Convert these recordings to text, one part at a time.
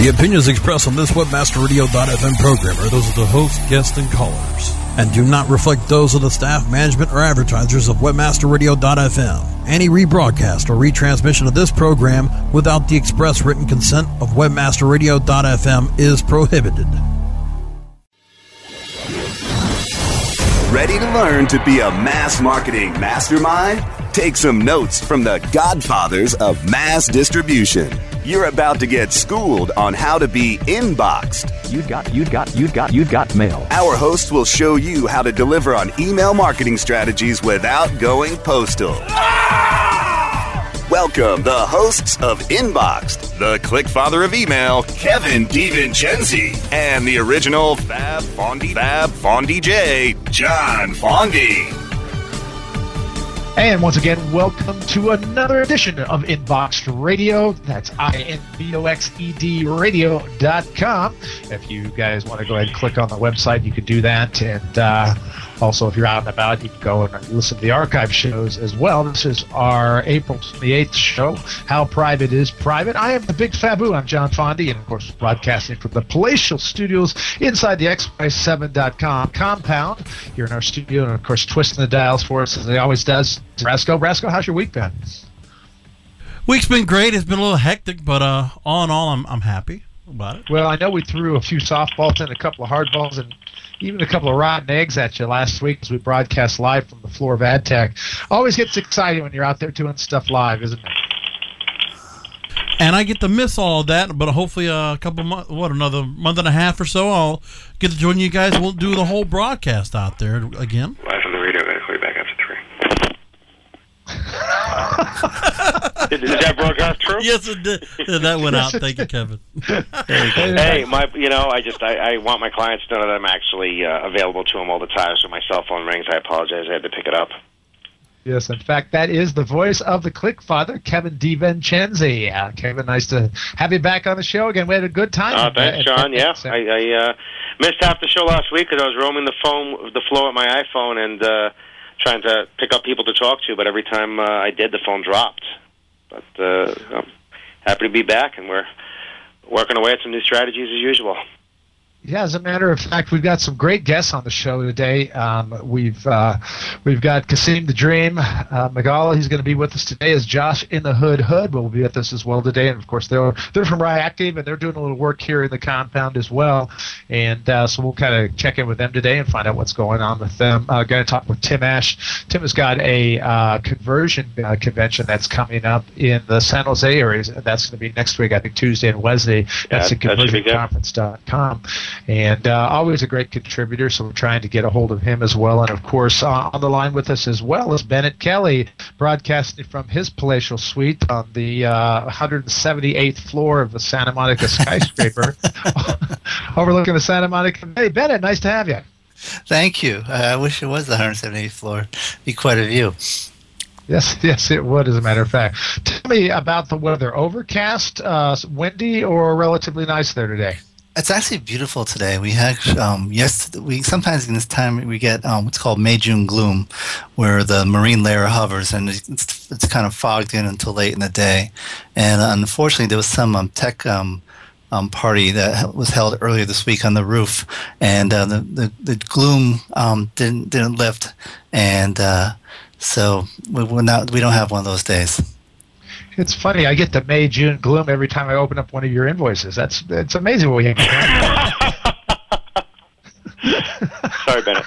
The opinions expressed on this WebmasterRadio.fm program are those of the host, guests, and callers, and do not reflect those of the staff, management, or advertisers of WebmasterRadio.fm. Any rebroadcast or retransmission of this program without the express written consent of WebmasterRadio.fm is prohibited. Ready to learn to be a mass marketing mastermind? Take some notes from the godfathers of mass distribution. You're about to get schooled on how to be inboxed. You got, you got, you got, you got mail. Our hosts will show you how to deliver on email marketing strategies without going postal. Welcome the hosts of Inboxed, the click father of email, Kevin DiVincenzi, and the original Fab Fondy Fab Fondy J, John Fondy. And once again, welcome to another edition of Inboxed Radio. That's I-N-B-O-X-E-D radio.com. If you guys want to go ahead and click on the website, you can do that. And uh, also, if you're out and about, you can go and listen to the archive shows as well. This is our April 28th show, How Private is Private. I am the Big Fabu. I'm John Fondy, and of course, broadcasting from the palatial studios inside the XY7.com compound here in our studio. And of course, twisting the dials for us as he always does. Brasco, Brasco, how's your week been? Week's been great. It's been a little hectic, but uh, all in all, I'm, I'm happy about it. Well, I know we threw a few softballs and a couple of hardballs and even a couple of rotten eggs at you last week as we broadcast live from the floor of AdTech. Always gets exciting when you're out there doing stuff live, isn't it? And I get to miss all of that, but hopefully a couple months, what another month and a half or so, I'll get to join you guys. We'll do the whole broadcast out there again. Live on the radio. I gotta call you back after three. Did, did that broadcast true? Yes, it did. That went out. Thank you, Kevin. Hey, my, you know, I just, I, I want my clients to know that I'm actually uh, available to them all the time. So my cell phone rings. I apologize. I had to pick it up. Yes, in fact, that is the voice of the Click Father, Kevin DiVincenzi. Uh, Kevin, nice to have you back on the show again. We had a good time. Uh, thanks, John. Yeah, I, I uh, missed half the show last week because I was roaming the phone, the floor with my iPhone and uh, trying to pick up people to talk to. But every time uh, I did, the phone dropped. But uh, I'm happy to be back, and we're working away at some new strategies as usual. Yeah, as a matter of fact, we've got some great guests on the show today. Um, we've uh, we've got Kasim the Dream uh, Magala. He's going to be with us today. As Josh in the Hood Hood will be with us as well today, and of course they're they're from Ryactive and they're doing a little work here in the compound as well. And uh, so we'll kind of check in with them today and find out what's going on with them. Uh, going to talk with Tim Ash. Tim has got a uh, conversion uh, convention that's coming up in the San Jose area. That's going to be next week, I think Tuesday and Wednesday. That's Yeah, at that conversionconference.com and uh, always a great contributor. So we're trying to get a hold of him as well. And of course, uh, on the line with us as well is Bennet Kelley, broadcasting from his palatial suite on the uh, 178th floor of the Santa Monica skyscraper, overlooking the Santa Monica Bay. Bennet, nice to have you. Thank you. Uh, I wish it was the 178th floor. Be quite a view. Yes, yes, it would. As a matter of fact, tell me about the weather. Overcast, uh, windy, or relatively nice there today? It's actually beautiful today. We had um, yes, we sometimes in this time we get um, what's called May June gloom, where the marine layer hovers and it's, it's kind of fogged in until late in the day. And unfortunately, there was some um, tech um, um, party that was held earlier this week on the roof, and uh, the, the the gloom um, didn't didn't lift, and uh, so we, we're not we don't have one of those days. It's funny. I get the May June gloom every time I open up one of your invoices. That's it's amazing what we have. Sorry, Bennet.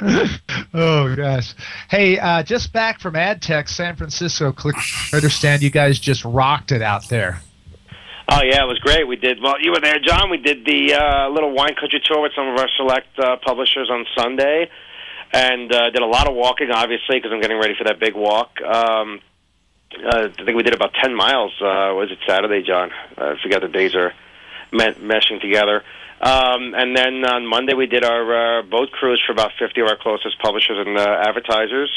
oh gosh. Hey, uh, just back from AdTech San Francisco. Click. I understand you guys just rocked it out there. Oh yeah, it was great. We did well. You were there, John. We did the uh, little wine country tour with some of our select uh, publishers on Sunday, and uh, did a lot of walking, obviously, because I'm getting ready for that big walk. Um, uh, I think we did about ten miles. Uh, was it Saturday, John? I forget the days are me- meshing together. Um, and then on Monday we did our uh, boat cruise for about 50 of our closest publishers and uh, advertisers,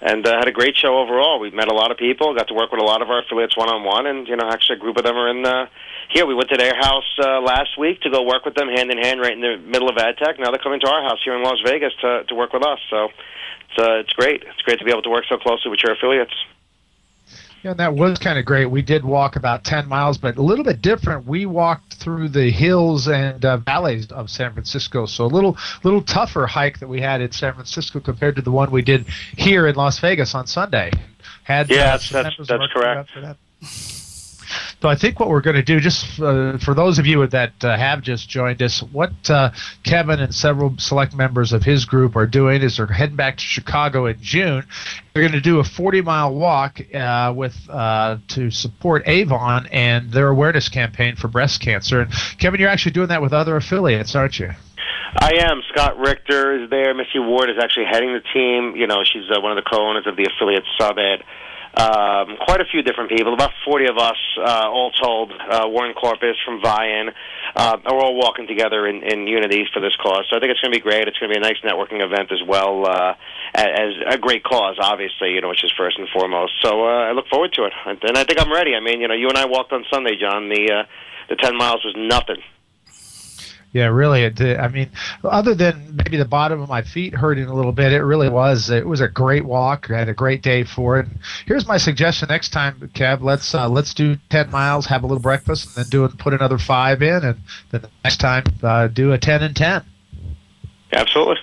and uh, had a great show overall. We met a lot of people, got to work with a lot of our affiliates one on one, and you know actually a group of them are in uh, here. We went to their house uh, last week to go work with them hand in hand right in the middle of AdTech. Now they're coming to our house here in Las Vegas to to work with us. So it's uh, it's great. It's great to be able to work so closely with your affiliates. Yeah, that was kind of great. We did walk about 10 miles, but a little bit different. We walked through the hills and uh, valleys of San Francisco, so a little little tougher hike that we had in San Francisco compared to the one we did here in Las Vegas on Sunday. Had Yeah, uh, that's- that's- that's of our crew correct. that. So I think what we're going to do, just uh, for those of you that uh, have just joined us, what uh, Kevin and several select members of his group are doing is they're heading back to Chicago in June. They're going to do a 40-mile walk uh, with uh, to support Avon and their awareness campaign for breast cancer. And Kevin, you're actually doing that with other affiliates, aren't you? I am. Scott Richter is there. Missy Ward is actually heading the team. You know, she's uh, one of the co-owners of the affiliate summit. Um, quite a few different people, about 40 of us, uh, all told. Uh, Warren Corpus from Vian. Uh, are all walking together in, in unity for this cause. So I think it's going to be great. It's going to be a nice networking event as well, uh, as a great cause, obviously, you know, which is first and foremost. So uh, I look forward to it. And I think I'm ready. I mean, you know, you and I walked on Sunday, John. The, uh, the 10 miles was nothing. Yeah, really. It did. I mean, other than maybe the bottom of my feet hurting a little bit, it really was. It was a great walk. I had a great day for it. Here's my suggestion: next time, Kev, let's uh, let's do ten miles, have a little breakfast, and then do it, put another five in, and then the next time uh, do a ten and ten. Absolutely.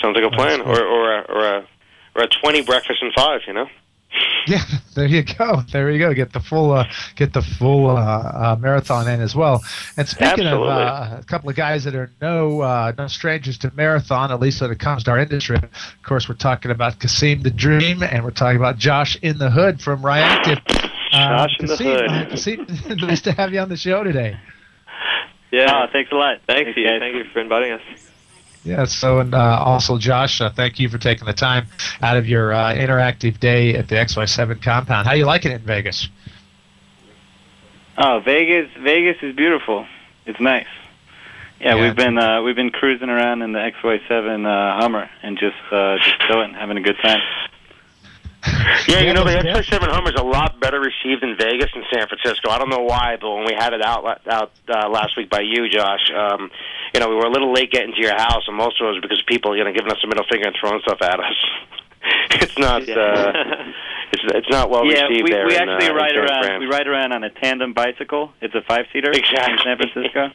Sounds like a plan. Or or a, or a or a twenty breakfast and five. You know. Yeah, there you go. There you go. Get the full uh, get the full uh, uh, marathon in as well. And speaking Absolutely. of uh, a couple of guys that are no uh, no strangers to marathon, at least when it comes to our industry. Of course, we're talking about Kasim the Dream, and we're talking about Josh in the Hood from Ryactive. Uh, Josh in the Hood. uh, Kasim, nice to have you on the show today. Yeah, thanks a lot. Thanks, Thanks, you. guys. Thank you for inviting us. Yeah. So, and uh, also Josh, uh, thank you for taking the time out of your uh, interactive day at the XY7 compound. How you liking it in Vegas? Oh, Vegas! Vegas is beautiful. It's nice. Yeah, Yeah. we've been uh, we've been cruising around in the XY7 uh, Hummer and just uh, just chilling, having a good time. Yeah, you know the Yeah. X7 Hummer is a lot better received in Vegas than San Francisco. I don't know why, but when we had it out la- out uh, last week by you, Josh, um, you know we were a little late getting to your house, and most of it was because people, you know, giving us a middle finger and throwing stuff at us. it's not. Uh, it's it's not well yeah, received we there. we in, actually uh, ride around. Fran. We ride around on a tandem bicycle. It's a five seater Exactly. in San Francisco.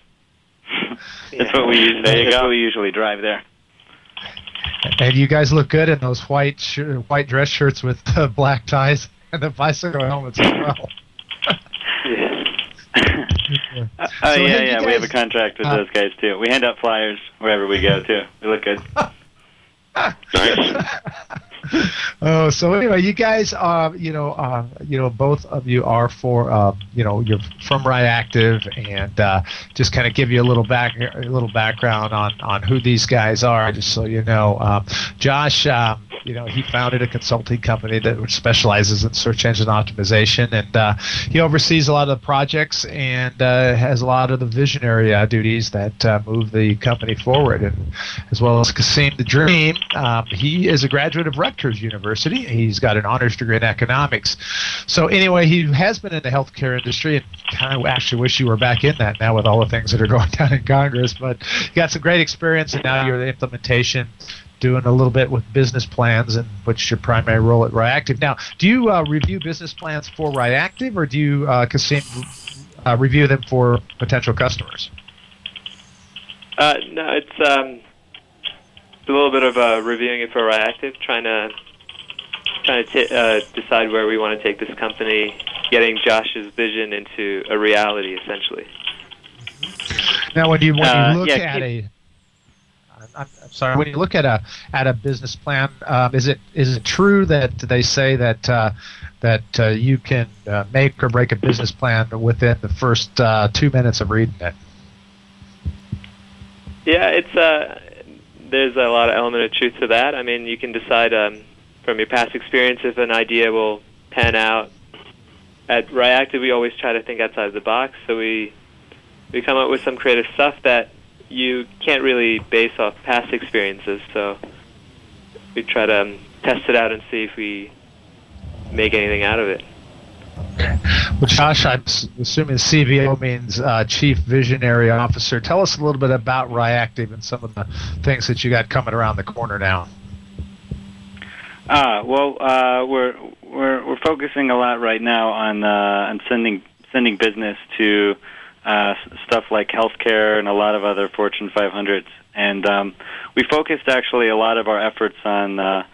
Yeah. That's what we usually. There you that's go. what we usually drive there. And you guys look good in those white sh- white dress shirts with uh, black ties and the bicycle helmets as well. Yeah. Oh So, yeah, hey, you yeah. we have a contract with uh, those guys too. We hand out flyers wherever we go too. We look good. Nice. oh, so anyway, you guys, uh, you know, uh, you know, both of you are for, uh, you know, you're from Ryactive, and uh, just kind of give you a little back, a little background on on who these guys are, just so you know. Um, Josh, um, you know, he founded a consulting company that specializes in search engine optimization, and uh, he oversees a lot of the projects and uh, has a lot of the visionary uh, duties that uh, move the company forward, and as well as Kasim the Dream. Um, he is a graduate of Rutgers University. He's got an honors degree in economics. So anyway, he has been in the healthcare industry, and kind of actually wish you were back in that now with all the things that are going down in Congress. But you got some great experience, and now you're the implementation. Doing a little bit with business plans, and what's your primary role at Ryactive. Now, do you uh, review business plans for Ryactive, or do you, uh, uh, review them for potential customers? Uh, no, it's um, a little bit of uh, reviewing it for Ryactive, trying to trying to t- uh, decide where we want to take this company, getting Josh's vision into a reality, essentially. Now, when you when you look yeah, at keep- a, I'm, I'm sorry, when you look at a at a business plan, um, is it is it true that they say that uh, that uh, you can uh, make or break a business plan within the first uh, two minutes of reading it? Yeah, it's uh, there's a lot of element of truth to that. I mean, you can decide um, from your past experience if an idea will pan out. At Ryactive, we always try to think outside the box, so we we come up with some creative stuff that you can't really base off past experiences. So we try to um, test it out and see if we make anything out of it. Well, Josh, I'm assuming CVO means uh, Chief Visionary Officer. Tell us a little bit about Ryactive and some of the things that you got coming around the corner now. Ah, well, uh, we're we're we're focusing a lot right now on uh, on sending sending business to uh, stuff like healthcare and a lot of other Fortune 500s. And um, we focused actually a lot of our efforts on uh,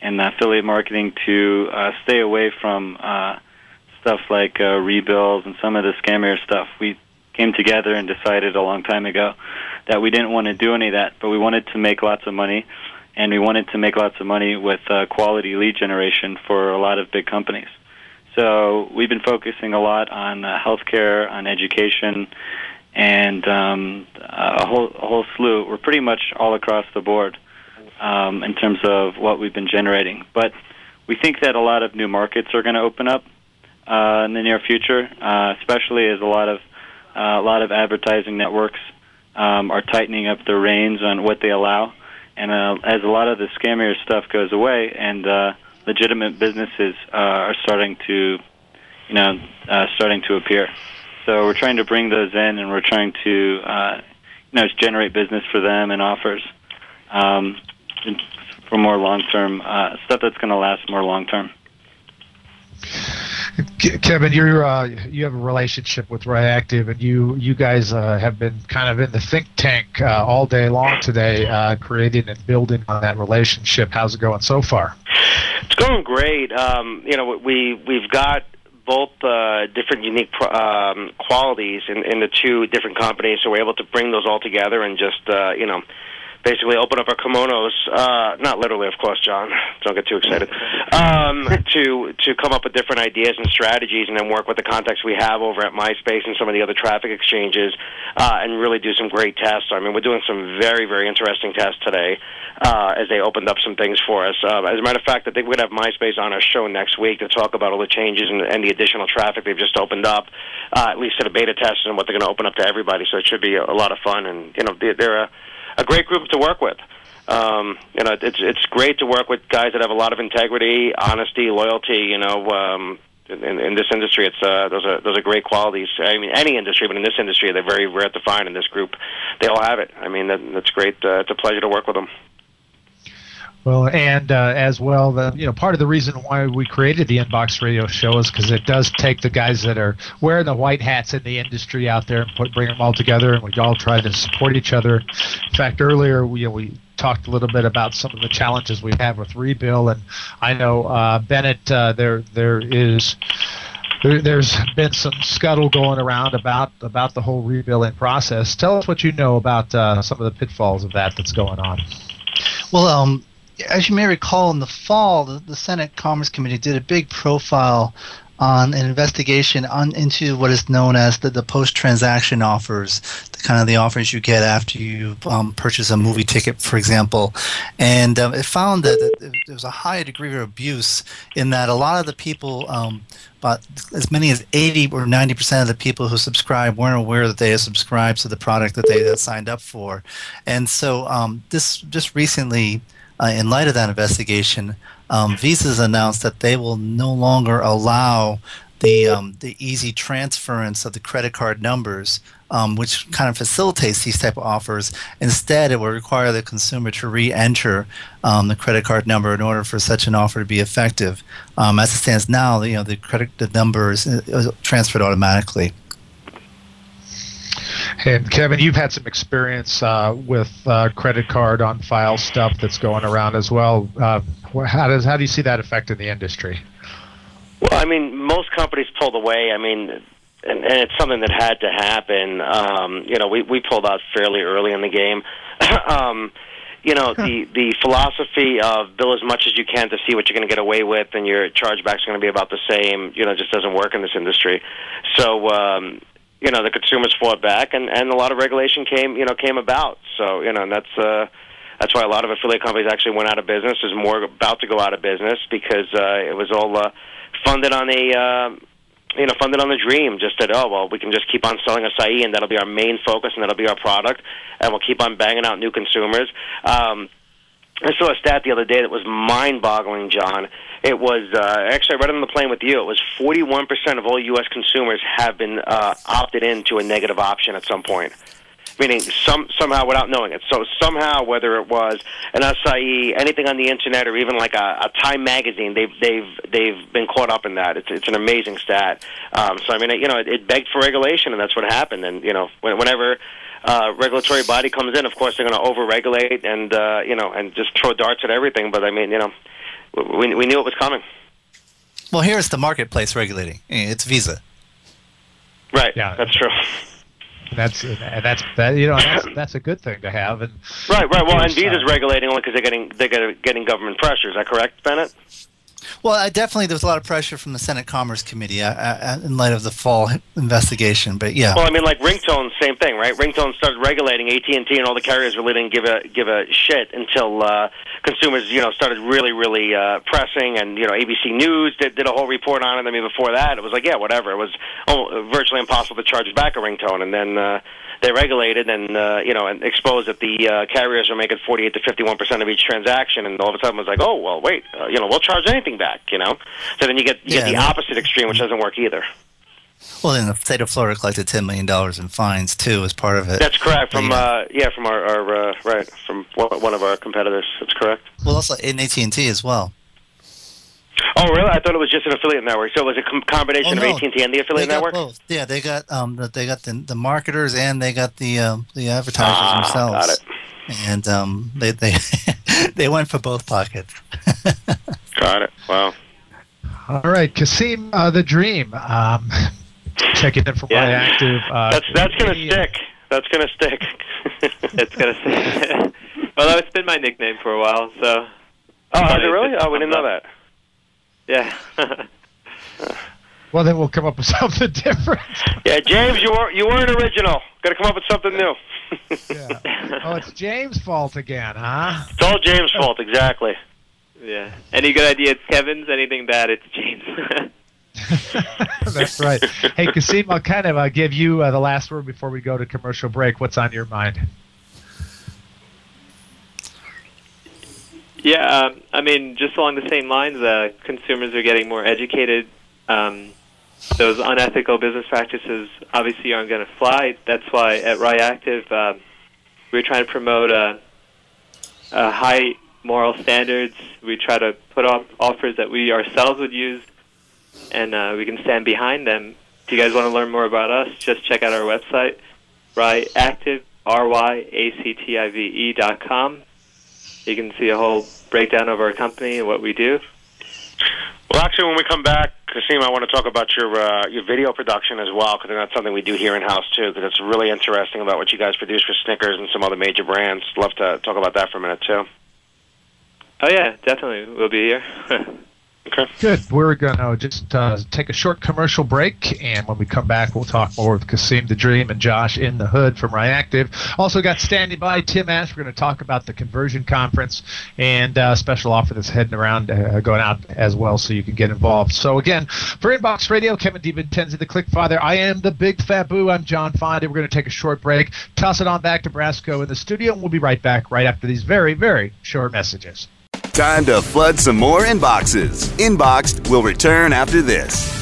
in affiliate marketing to uh, stay away from uh, stuff like uh, rebills and some of the scammier stuff. We came together and decided a long time ago that we didn't want to do any of that, but we wanted to make lots of money, and we wanted to make lots of money with uh, quality lead generation for a lot of big companies. So we've been focusing a lot on uh, healthcare, on education, and um, a whole a whole slew. We're pretty much all across the board um, in terms of what we've been generating. But we think that a lot of new markets are going to open up uh, in the near future, uh, especially as a lot of uh, a lot of advertising networks um, are tightening up their reins on what they allow, and uh, as a lot of the scammier stuff goes away, and uh, legitimate businesses uh, are starting to, you know, uh, starting to appear. So we're trying to bring those in, and we're trying to, uh, you know, generate business for them and offers um, for more long-term uh, stuff that's going to last more long-term. Kevin, you're uh, you have a relationship with Ryactive, and you you guys uh, have been kind of in the think tank uh, all day long today, uh, creating and building on that relationship. How's it going so far? It's going great. Um, you know, we we've got both uh, different unique um, qualities in, in the two different companies, so we're able to bring those all together and just uh, you know basically open up our kimonos. Uh, not literally, of course, John. Don't get too excited. Um, to to come up with different ideas and strategies, and then work with the contacts we have over at MySpace and some of the other traffic exchanges, uh, and really do some great tests. I mean, we're doing some very very interesting tests today uh, as they opened up some things for us. Uh, as a matter of fact, I think we're going to have MySpace on our show next week to talk about all the changes and, and the additional traffic they've just opened up, uh, at least to the beta test, and what they're going to open up to everybody. So it should be a, a lot of fun, and you know they're, they're a, a great group to work with. Um, you know, it's it's great to work with guys that have a lot of integrity, honesty, loyalty. You know, um, in, in this industry, it's uh, those are those are great qualities. I mean, any industry, but in this industry, they're very rare to find. In this group, they all have it. I mean, that, that's great. Uh, it's a pleasure to work with them. Well, and uh, as well, the you know part of the reason why we created the Inbox Radio Show is because it does take the guys that are wearing the white hats in the industry out there and put, bring them all together, and we all try to support each other. In fact, earlier we you know, we talked a little bit about some of the challenges we have with Rebill, and I know uh, Bennet, uh, there there is. There, there's been some scuttle going around about about the whole rebilling process. Tell us what you know about uh, some of the pitfalls of that that's going on. Well, um, as you may recall, in the fall, the, the Senate Commerce Committee did a big profile on an investigation on into what is known as the, the post-transaction offers, the kind of the offers you get after you um, purchase a movie ticket, for example. And um, it found that, there was a high degree of abuse in that a lot of the people, um, about as many as 80 or 90 percent of the people who subscribe weren't aware that they had subscribed to the product that they had signed up for. And so um, this just recently uh, in light of that investigation, um, Visa's announced that they will no longer allow the um, the easy transference of the credit card numbers, um, which kind of facilitates these type of offers. Instead, it will require the consumer to re-enter um, the credit card number in order for such an offer to be effective. Um, as it stands now, you know the credit the number is uh, transferred automatically. And Kevin, you've had some experience uh, with uh, credit card on file stuff that's going around as well. Uh, how does how do you see that affecting the industry? Well, I mean, most companies pulled away. I mean, and, and it's something that had to happen. Um, you know, we we pulled out fairly early in the game. um, you know, the the philosophy of bill as much as you can to see what you're going to get away with, and your chargeback's are going to be about the same. You know, just doesn't work in this industry. So. Um, you know the consumers fought back, and and a lot of regulation came you know came about. So you know and that's uh, that's why a lot of affiliate companies actually went out of business. Is more about to go out of business because uh, it was all uh, funded on a uh, you know funded on the dream. Just that oh well we can just keep on selling acai and that'll be our main focus and that'll be our product and we'll keep on banging out new consumers. Um, I saw a stat the other day that was mind-boggling, John. It was uh, actually I read on the plane with you. It was 41% of all U.S. consumers have been uh, opted into a negative option at some point. meaning some somehow without knowing it. So somehow, whether it was an SIE, anything on the internet, or even like a, a Time magazine, they've they've they've been caught up in that. It's it's an amazing stat. Um, so I mean, it, you know, it, it begged for regulation, and that's what happened. And you know, when, whenever uh, regulatory body comes in, of course they're going to overregulate and uh, you know and just throw darts at everything. But I mean, you know, we we knew it was coming. Well, here's the marketplace regulating. It's Visa. Right. Yeah. That's true. That's and that's that. You know, that's that's a good thing to have. And Right. Right. Well, and Yes, uh, Visa's regulating only because they're getting they're getting- getting government pressure. Is that correct, Bennet? Well, I definitely there was a lot of pressure from the Senate Commerce Committee uh, uh, in light of the fall investigation. But yeah, Well, I mean, like ringtones, same thing, right? Ringtones started regulating AT and T, and all the carriers really didn't give a give a shit until uh, consumers, you know, started really, really uh, pressing. And you know, ABC News did, did a whole report on it. I mean, before that, it was like, yeah, whatever. It was oh, virtually impossible to charge back a ringtone, and then. Uh, they regulated and uh, you know and exposed that the uh, carriers are making 48 to 51 percent of each transaction, and all of a sudden it was like, oh well, wait, uh, you know, we'll charge anything back, you know. So then you get you Yeah, get the opposite extreme, which doesn't work either. well, then the state of Florida collected ten million dollars in fines too as part of it. That's correct. From Yeah. uh, yeah, from our, our uh, right from one one of our competitors. That's correct. well, also in AT and T as well. Oh, really? I thought it was just an affiliate network. So it was a com- combination Oh, no. of AT and T and the affiliate they got network. both. Yeah, they got um, the- they got the, the marketers and they got the um, the advertisers Ah, themselves. got it. And um, they they they went for both pockets. Got it. Wow. all right, Kasim, uh, the Dream. Um, checking in from Yeah. active. Uh, That's that's gonna media. stick. That's gonna stick. It's gonna say. Although it's been my nickname for a while, so oh, is it really? just Oh, we didn't know comes that. Yeah. Well, then we'll come up with something different. Yeah, James, you were you weren't original. Got to come up with something new. yeah. Oh, it's James' fault again, huh? It's all James' fault, exactly. yeah. Any good idea? It's Kevin's. Anything bad? It's James. That's right. Hey, Kasim, I'll kind of uh, give you uh, the last word before we go to commercial break. What's on your mind? Yeah, um, I mean, just along the same lines, uh, consumers are getting more educated. Um, those unethical business practices obviously aren't going to fly. That's why at Ryactive, uh, we're trying to promote uh, uh, high moral standards. We try to put up offers that we ourselves would use, and uh, we can stand behind them. If you guys want to learn more about us, just check out our website, Ryactive, R-Y-A-C-T-I-V-E dot com. You can see a whole breakdown of our company and what we do. Well, actually, when we come back, Kasim, I want to talk about your uh, your video production as well, because that's something we do here in house too. Because it's really interesting about what you guys produce for Snickers and some other major brands. Love to talk about that for a minute too. Oh yeah, definitely, we'll be here. Okay. Good. We're going to just uh, take a short commercial break, and when we come back, we'll talk more with Kasim the Dream and Josh in the Hood from Ryactive. Also got standing by Tim Ash. We're going to talk about the conversion conference and uh, special offer that's heading around, uh, going out as well, so you can get involved. So again, for Inbox Radio, Kevin DiVincenzi, the Click Father. I am the Big Fabu. I'm John Fondy. We're going to take a short break, toss it on back to Brasco in the studio, and we'll be right back right after these very, very short messages. Time to flood some more inboxes. Inboxed will return after this.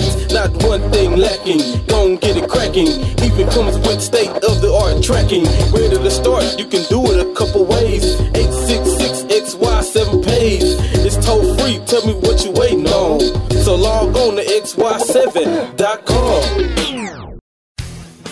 Not one thing lacking. Gon' get it cracking. Even comes with state of the art tracking. Ready to start? You can do it a couple ways. 866 XY7 pays. It's toll free. Tell me what you waiting on. So log on to xy7.com.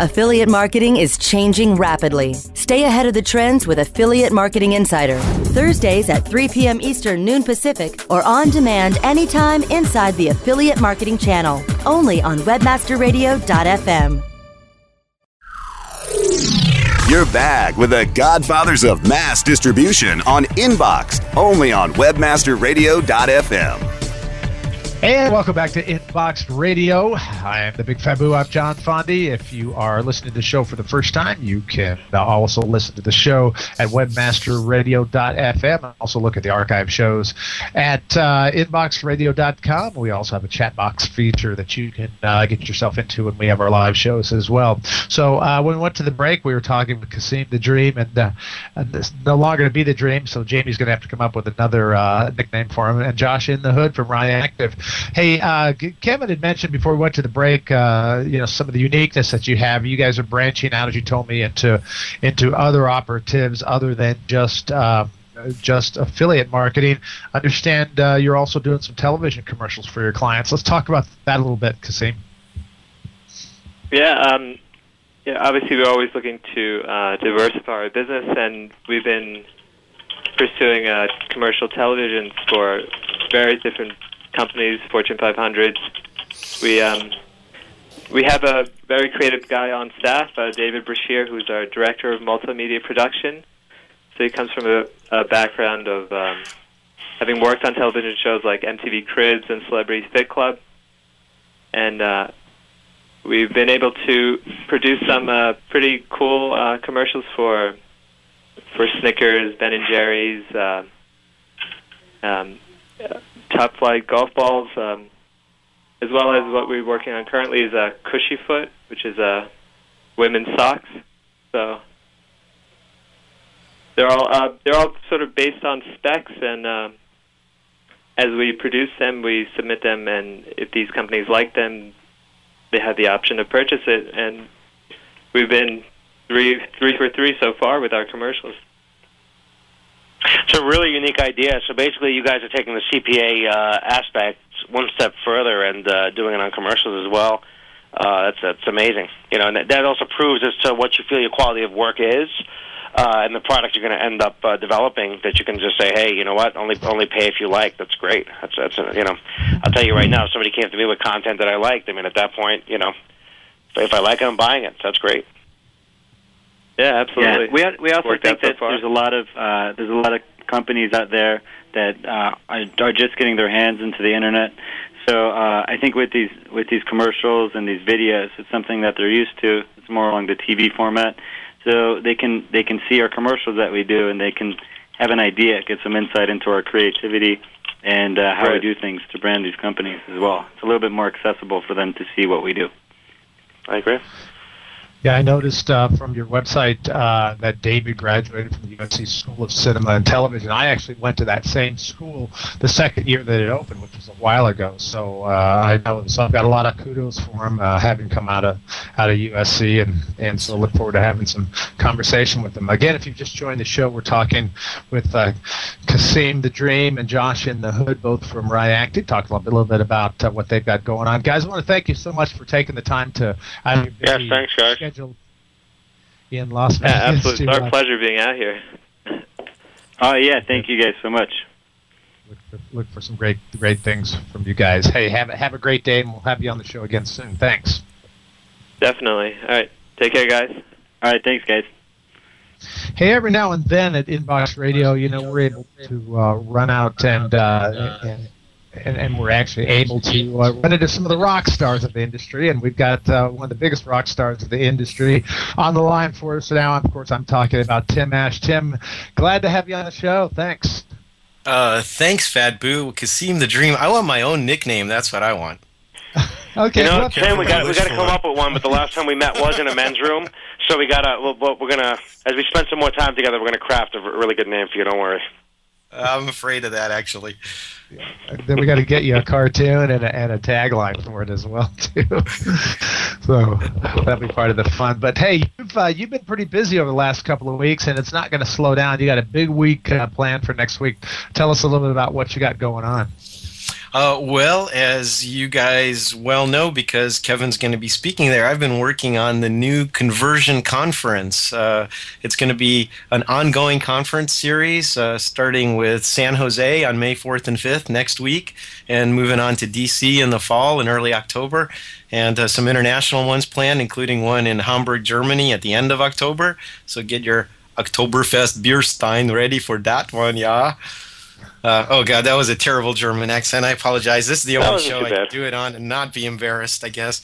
Affiliate marketing is changing rapidly. Stay ahead of the trends with Affiliate Marketing Insider. Thursdays at 3 p.m. Eastern, noon Pacific, or on demand anytime inside the Affiliate Marketing channel. Only on WebmasterRadio.fm. You're back with the Godfathers of Mass Distribution on Inbox, only on WebmasterRadio.fm. And welcome back to Inbox Radio. I am the Big Fabu. I'm John Fondy. If you are listening to the show for the first time, you can also listen to the show at webmasterradio.fm. Also look at the archive shows at uh, inboxradio.com. We also have a chat box feature that you can uh, get yourself into when we have our live shows as well. So uh, when we went to the break, we were talking with Kasim the Dream, and, uh, and it's no longer to be the Dream, so Jamie's going to have to come up with another uh, nickname for him. And Josh in the Hood from Ryactive. Hey, uh, Kevin had mentioned before we went to the break, uh, you know, some of the uniqueness that you have. You guys are branching out, as you told me, into into other operatives other than just. Uh, just affiliate marketing. I understand uh, you're also doing some television commercials for your clients. Let's talk about that a little bit, Kasim. Yeah, um, yeah. Obviously, we're always looking to uh, diversify our business, and we've been pursuing uh, commercial television for various different companies, Fortune 500. We um, we have a very creative guy on staff, uh, David Brashear, who's our director of multimedia production. So he comes from a, a background of um, having worked on television shows like MTV Cribs and Celebrity Fit Club, and uh, we've been able to produce some uh, pretty cool uh, commercials for for Snickers, Ben and Jerry's. Uh, um, Top-Flite golf balls, um, as well as what we're working on currently is a Kushyfoot, which is a women's socks. So they're all uh, they're all sort of based on specs, and uh, as we produce them, we submit them, and if these companies like them, they have the option to purchase it. And we've been three three for three so far with our commercials. It's a really unique idea. So basically, you guys are taking the CPA uh, aspect one step further and uh, doing it on commercials as well. Uh, that's that's amazing. You know, and that, that also proves as to what you feel your quality of work is. Uh, and the product you're going to end up uh, developing that you can just say, hey, you know what, only only pay if you like. That's great. That's that's uh, you know, I'll tell you right now, if somebody came to me with content that I liked, I mean, at that point, you know, if I like it, I'm buying it. So that's great. Yeah, absolutely. Yeah. We we also Worked think out so that there's a lot of uh, there's a lot of companies out there that uh, are, are just getting their hands into the internet. So uh, I think with these with these commercials and these videos, it's something that they're used to. It's more along the TV format, so they can they can see our commercials that we do, and they can have an idea, get some insight into our creativity and uh, how we do things to brand these companies as well. It's a little bit more accessible for them to see what we do. I agree. Yeah, I noticed uh, from your website uh, that David graduated from the USC School of Cinema and Television. I actually went to that same school the second year that it opened, which was a while ago. So uh, I know so I've got a lot of kudos for him uh, having come out of out of USC, and and so look forward to having some conversation with him. Again, if you've just joined the show, we're talking with uh, Kasim the Dream and Josh in the Hood, both from Ryactive, talking a little bit, a little bit about uh, what they've got going on. Guys, I want to thank you so much for taking the time to. out of your Yes, thanks, guys. Schedule in Las Yeah, Vegas. absolutely. It's our uh, pleasure being out here. Oh yeah, thank you guys so much. look, for, look for some great great things from you guys. Hey, have a, have a great day, and we'll have you on the show again soon. Thanks. Definitely. All right. Take care, guys. All right, thanks guys. Hey, every now and then at Inbox Radio, you know, we're able to uh, run out and, uh, and and, and we're actually able to uh, run into some of the rock stars of the industry. And we've got uh, one of the biggest rock stars of the industry on the line for us now. Of course, I'm talking about Tim Ash. Tim, glad to have you on the show. Thanks. Uh, thanks, Fat Boo. Kasim the Dream. I want my own nickname. That's what I want. okay. You know, Tim, we got we got to come up with one. But the last time we met was in a men's room, so we got to. Well, we're gonna as we spend some more time together, we're gonna craft a really good name for you. Don't worry. I'm afraid of that, actually. Then we got to get you a cartoon and a, and a tagline for it as well too. so that'll be part of the fun. But hey, you've uh, you've been pretty busy over the last couple of weeks, and it's not going to slow down. You got a big week uh, planned for next week. Tell us a little bit about what you got going on. Uh, well, as you guys well know, because Kevin's going to be speaking there, I've been working on the new conversion conference. Uh, it's going to be an ongoing conference series, uh, starting with San Jose on May 4th and 5th next week, and moving on to DC in the fall in early October, and uh, some international ones planned, including one in Hamburg, Germany at the end of October. So get your Oktoberfest beer stein ready for that one, yeah. Uh, oh god, that was a terrible German accent. I apologize. This is the only show I can do it on and not be embarrassed. I guess.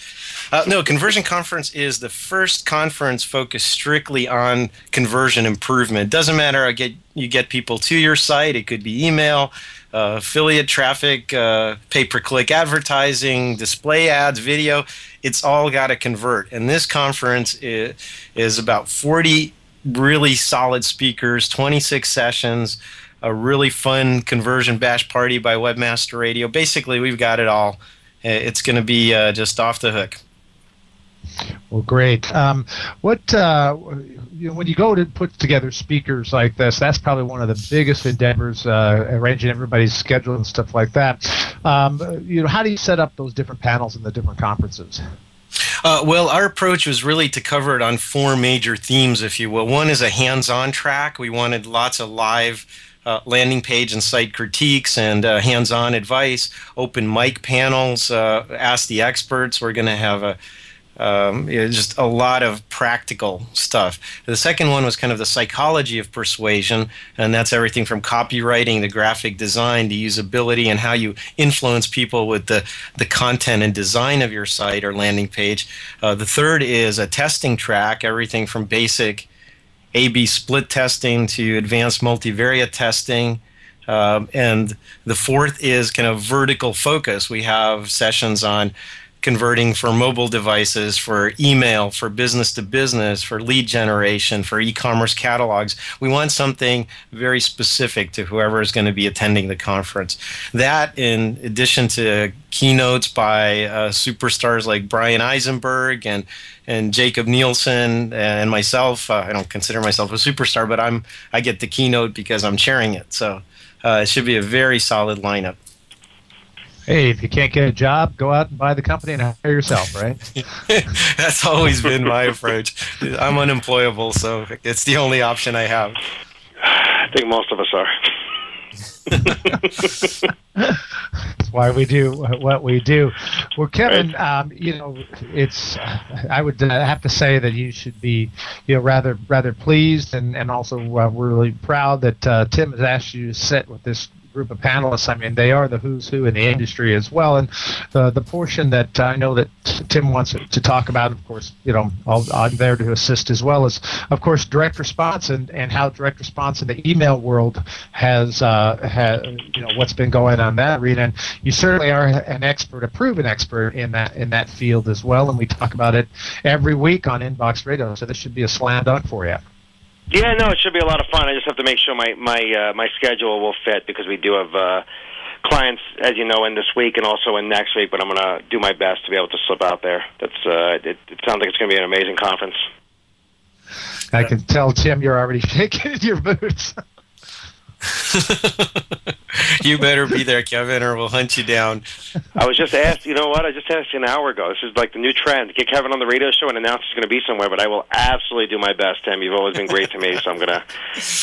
Uh, no, Conversion Conference is the first conference focused strictly on conversion improvement. Doesn't matter. I get you get people to your site. It could be email, uh, affiliate traffic, uh, pay per click advertising, display ads, video. It's all got to convert. And this conference is, is about 40 really solid speakers, 26 sessions, a really fun conversion bash party by Webmaster Radio. Basically, we've got it all. It's going to be uh, just off the hook. Well, great. Um, what uh, you know, when you go to put together speakers like this, that's probably one of the biggest endeavors, uh, arranging everybody's schedule and stuff like that. Um, you know, how do you set up those different panels in the different conferences? Uh, well, our approach was really to cover it on four major themes, if you will. One is a hands on track. We wanted lots of live uh, landing page and site critiques and uh, hands on advice, open mic panels, uh, ask the experts. We're going to have a um, you know, just a lot of practical stuff. The second one was kind of the psychology of persuasion, and that's everything from copywriting to graphic design to usability and how you influence people with the, the content and design of your site or landing page. Uh, the third is a testing track, everything from basic A B split testing to advanced multivariate testing. Um, and the fourth is kind of vertical focus. We have sessions on converting for mobile devices, for email, for business to business, for lead generation, for e commerce catalogs. We want something very specific to whoever is going to be attending the conference. That, in addition to keynotes by uh, superstars like Bryan Eisenberg and and Jakob Nielsen and myself. Uh, I don't consider myself a superstar, but I'm I get the keynote because I'm chairing it. So uh, it should be a very solid lineup. Hey, if you can't get a job, go out and buy the company and hire yourself, right? That's always been my approach. I'm unemployable, so it's the only option I have. I think most of us are. That's why we do what we do. Well, Kevin, um, you know, it's I would uh, have to say that you should be, you know, rather rather pleased and and also uh, really proud that uh, Tim has asked you to sit with this group of panelists. I mean, they are the who's who in the industry as well. And the the portion that I know that Tim wants to talk about, of course, you know, I'll, I'm there to assist as well as, of course, direct response and, and how direct response in the email world has, uh, has, you know, what's been going on that arena. And you certainly are an expert, a proven expert in that in that field as well. And we talk about it every week on Inbox Radio. So this should be a slam dunk for you. Yeah, no, it should be a lot of fun. I just have to make sure my my uh, my schedule will fit because we do have uh, clients, as you know, in this week and also in next week. But I'm going to do my best to be able to slip out there. That's uh, it, it sounds like it's going to be an amazing conference. I can tell, Tim, you're already shaking in your boots. you better be there, Kevin, or we'll hunt you down. I was just asked, you know what? I just asked you an hour ago. This is like the new trend. Get Kevin on the radio show and announce he's going to be somewhere. But I will absolutely do my best, Tim. You've always been great to me, so I'm going to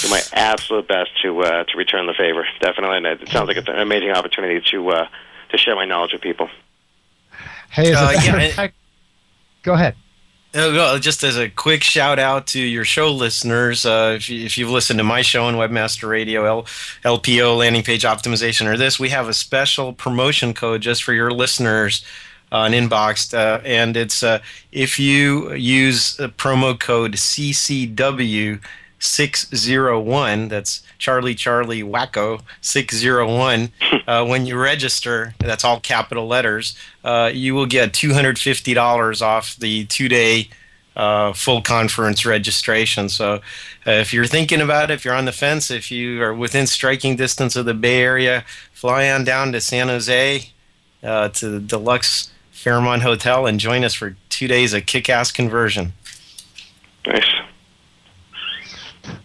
do my absolute best to uh, to return the favor. Definitely, and it sounds like it's an amazing opportunity to uh, to share my knowledge with people. Hey, as Uh, yeah, of and- fact- go ahead. Uh, just as a quick shout out to your show listeners, uh, if, you, if you've listened to my show on Webmaster Radio, L, LPO, landing page optimization, or this, we have a special promotion code just for your listeners on Inboxed. Uh, and it's uh, if you use promo code CCW601, that's Charlie Charlie Wacko 601, uh, when you register, that's all capital letters, uh, you will get $250 off the two day uh, full conference registration. So, uh, if you're thinking about it, if you're on the fence, if you are within striking distance of the Bay Area, fly on down to San Jose uh, to the Deluxe Fairmont Hotel and join us for two days of kick ass conversion. Nice.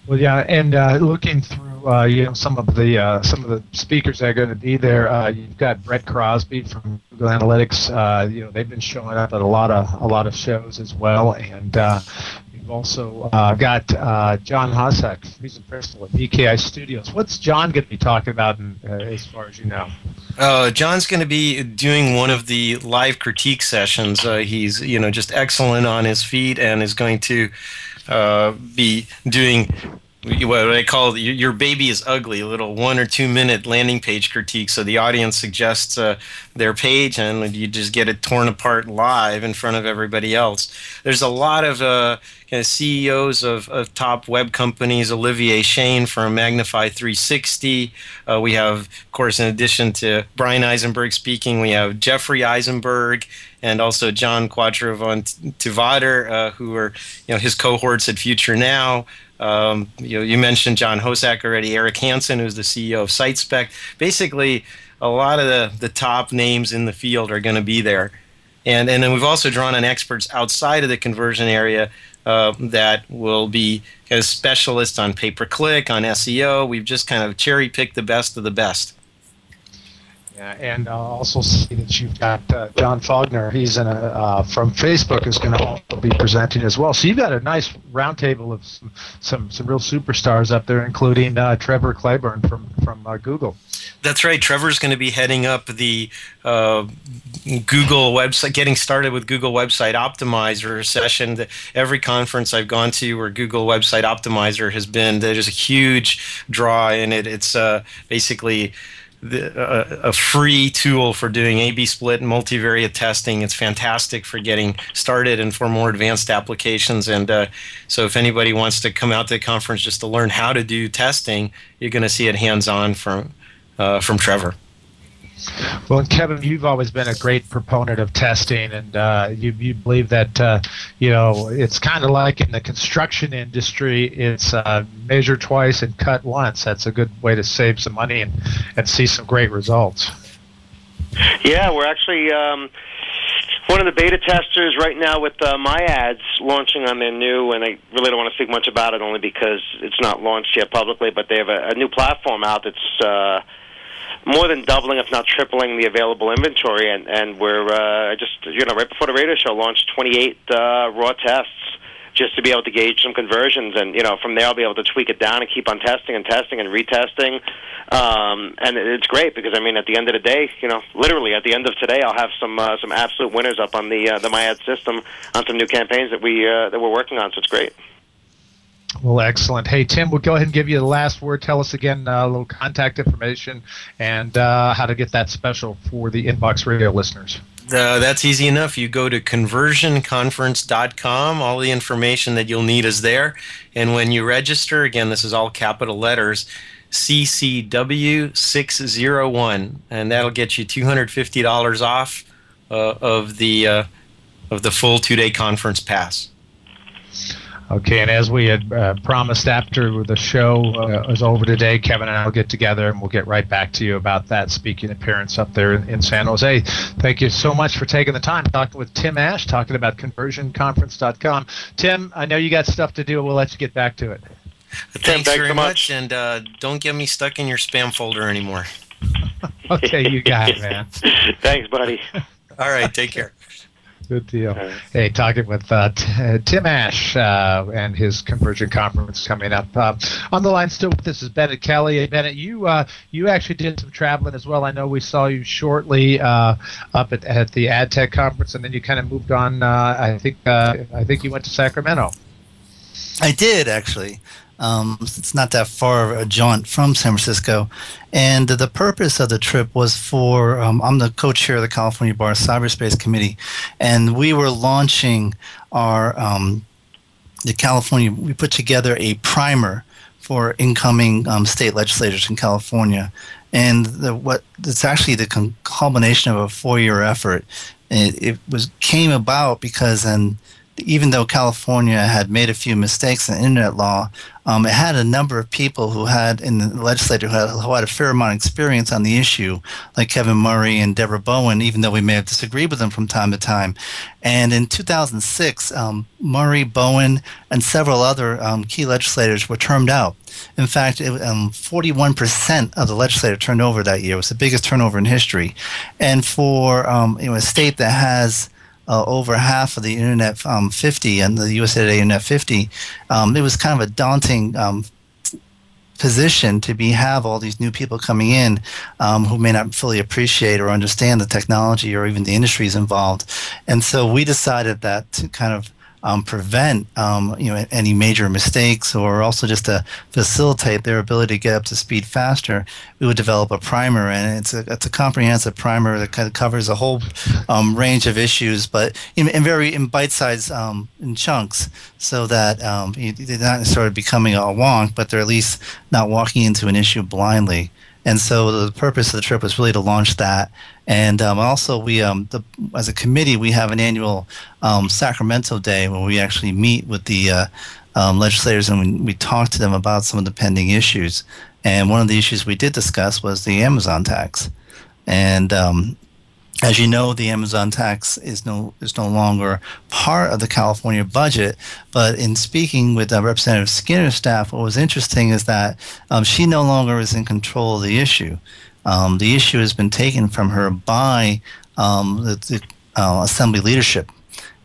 Well, yeah, and uh, looking through, uh, you know, some of the uh, some of the speakers that are going to be there. Uh, you've got Brett Crosby from Google Analytics. Uh, you know, they've been showing up at a lot of a lot of shows as well, and uh, you've also got John Hossack. He's a principal at VKI Studios. What's John going to be talking about, in, as far as you know? John's going to be doing one of the live critique sessions. He's you know just excellent on his feet and is going to Uh, be doing what I call your baby is ugly, little one or two minute landing page critique. So the audience suggests uh, their page, and you just get it torn apart live in front of everybody else. There's a lot of uh, CEOs of, of top web companies. Olivier Shane from Magnify 360. Uh, we have, of course, in addition to Bryan Eisenberg speaking, we have Jeffrey Eisenberg and also John Quarto von Tivadar, uh, who are you know his cohorts at Future Now. Um, you you mentioned John Hossack already, Eric Hansen, who's the CEO of SiteSpect. Basically, a lot of the, the top names in the field are going to be there. And, and then we've also drawn on experts outside of the conversion area uh, that will be kind of specialists on pay per click, on SEO. We've just kind of cherry picked the best of the best. Yeah, and uh, also see that you've got uh, John Faulkner. He's in a, uh, from Facebook is going to be presenting as well. So you've got a nice roundtable of some, some some real superstars up there, including uh, Trevor Claiborne from from uh, Google. That's right. Trevor's going to be heading up the uh, Google website, getting started with Google Website Optimizer session. Every conference I've gone to where Google Website Optimizer has been, there's a huge draw in it. It's basically the, uh, a free tool for doing A/B split and multivariate testing. It's fantastic for getting started and for more advanced applications. And uh, so, if anybody wants to come out to the conference just to learn how to do testing, you're going to see it hands-on from uh, from Trevor. Well, Kevin, you've always been a great proponent of testing, and uh, you, you believe that uh, you know it's kind of like in the construction industry. It's uh, measure twice and cut once. That's a good way to save some money and, and see some great results. Yeah, we're actually um, one of the beta testers right now with uh, my ads launching on their new, and I really don't want to speak much about it only because it's not launched yet publicly, but they have a, a new platform out that's uh, more than doubling, if not tripling, the available inventory, and and we're uh, just you know right before the radio show launched 28 uh, raw tests just to be able to gauge some conversions, and you know from there I'll be able to tweak it down and keep on testing and testing and retesting, um, and it's great because I mean at the end of the day, you know, literally at the end of today I'll have some uh, some absolute winners up on the uh, the MyAd system on some new campaigns that we uh, that we're working on, so it's great. Well, excellent. Hey, Tim, we'll go ahead and give you the last word. Tell us again uh, a little contact information and uh, how to get that special for the Inbox Radio listeners. Uh, that's easy enough. You go to conversionconference.com. All the information that you'll need is there. And when you register, again, this is all capital letters, CCW601, and that'll get you $250 off uh, of the uh, of the full two-day conference pass. Okay, and as we had uh, promised after the show uh, is over today, Kevin and I will get together and we'll get right back to you about that speaking appearance up there in, in San Jose. Thank you so much for taking the time talking with Tim Ash, talking about conversionconference.com. Tim, I know you got stuff to do. We'll let you get back to it. Thanks, thanks very so much, and uh, don't get me stuck in your spam folder anymore. okay, you got it, man. thanks, buddy. All right, take care. Good deal. Hey, talking with uh, T- Tim Ash uh, and his conversion conference coming up. Uh, on the line still, with this is Bennet Kelley. Hey, Bennet, you uh, you actually did some traveling as well. I know we saw you shortly uh, up at, at the AdTech conference, and then you kind of moved on. Uh, I think uh, I think you went to Sacramento. I did actually. Um, it's not that far a jaunt from San Francisco. And the purpose of the trip was for um, I'm the co chair of the California Bar Cyberspace Committee, and we were launching our um, the California, we put together a primer for incoming um, state legislators in California. And the, what it's actually the culmination of a four-year effort. It, it was came about because, and even though California had made a few mistakes in internet law, um, it had a number of people who had in the legislature who had, who had a fair amount of experience on the issue, like Kevin Murray and Debra Bowen, even though we may have disagreed with them from time to time. And in 2006, um, Murray, Bowen, and several other um, key legislators were termed out. In fact, it, um, 41% of the legislature turned over that year. It was the biggest turnover in history. And for um, you know, a state that has uh, over half of the Internet um, 50 and the USA Today Internet 50, um, it was kind of a daunting um, position to be have all these new people coming in um, who may not fully appreciate or understand the technology or even the industries involved. And so we decided that to kind of um, prevent um, you know any major mistakes or also just to facilitate their ability to get up to speed faster, we would develop a primer and it's a it's a comprehensive primer that kind of covers a whole um, range of issues, but in, in very in bite-sized um, in chunks, so that um, they're not sort of becoming a wonk, but they're at least not walking into an issue blindly. And so the purpose of the trip was really to launch that. And um, also, we um, the, as a committee, we have an annual um, Sacramento Day where we actually meet with the uh, um, legislators and we, we talk to them about some of the pending issues. And one of the issues we did discuss was the Amazon tax. And um, as you know, the Amazon tax is no is no longer part of the California budget. But in speaking with uh, Representative Skinner's staff, what was interesting is that um, she no longer is in control of the issue. Um, the issue has been taken from her by um, the, the uh, Assembly leadership,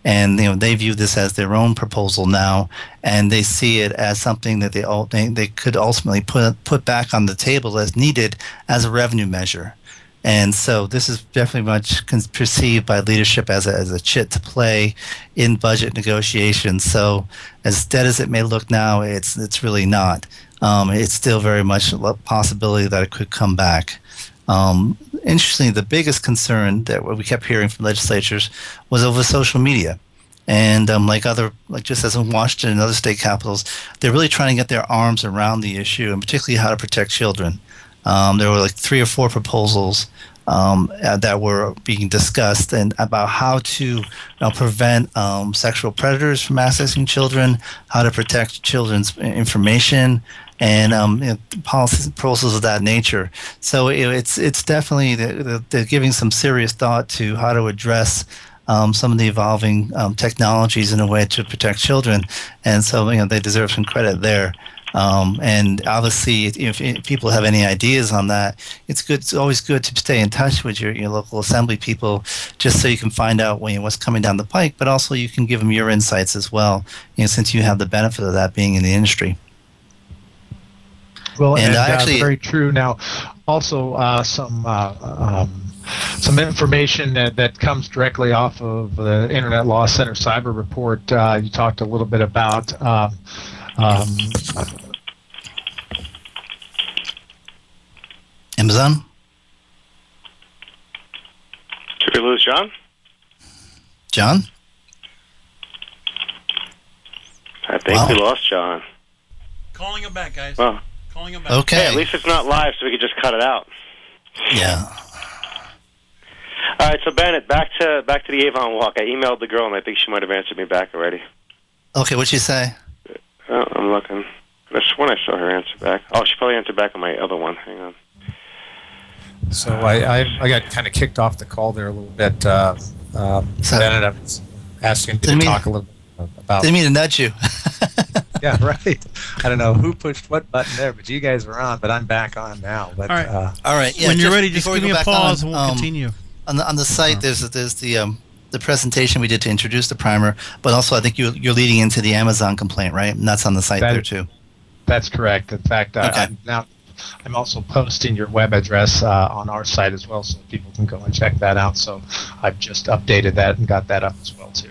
and you know they view this as their own proposal now, and they see it as something that they they, they could ultimately put put back on the table as needed as a revenue measure. And so this is definitely much perceived by leadership as a, as a chit to play in budget negotiations. So as dead as it may look now, it's it's really not. Um, it's still very much a possibility that it could come back. Um, interestingly, the biggest concern that we kept hearing from legislatures was over social media. And um, like other, like just as in Washington and other state capitals, they're really trying to get their arms around the issue, and particularly how to protect children. Um, there were like three or four proposals um, uh, that were being discussed and about how to you know, prevent um, sexual predators from accessing children, how to protect children's information, and um, you know, policies proposals of that nature. So it, it's it's definitely they're, they're, giving some serious thought to how to address. Um, some of the evolving um, technologies in a way to protect children, and so you know they deserve some credit there. Um, and obviously, if, if, people have any ideas on that, it's good. It's always good to stay in touch with your, your local assembly people, just so you can find out when, what's coming down the pike. But also, you can give them your insights as well, you know, since you have the benefit of that being in the industry. Well, and, and uh, actually, very true. Now, also uh, some. Uh, um, some information that, that comes directly off of the Internet Law Center Cyber Report. Uh, you talked a little bit about um, um, Amazon? Did we lose John? John? I think wow. we lost John. Calling him back, guys. Well, Calling him back. Okay. Hey, at least it's not live, so we could just cut it out. Yeah. All right, so Bennet, back to back to the Avon walk. I emailed the girl, and I think she might have answered me back already. Okay, what'd she say? Oh, I'm looking. That's when I saw her answer back. Oh, she probably answered back on my other one. Hang on. So I, I, I got kind of kicked off the call there a little bit. Uh, um, so Bennet, I was asking to talk a little about. Didn't mean to nudge you. yeah, right. I don't know who pushed what button there, but you guys were on. But I'm back on now. But all right, uh, all right. Yeah, when you're ready, just give me a pause on, and we'll um, continue. On the on the site, there's there's the um, the presentation we did to introduce the primer, but also I think you, you're leading into the Amazon complaint, right? And that's on the site That- there too. That's correct. In fact, uh, Okay. I'm now I'm also posting your web address uh, on our site as well, so people can go and check that out. So I've just updated that and got that up as well too.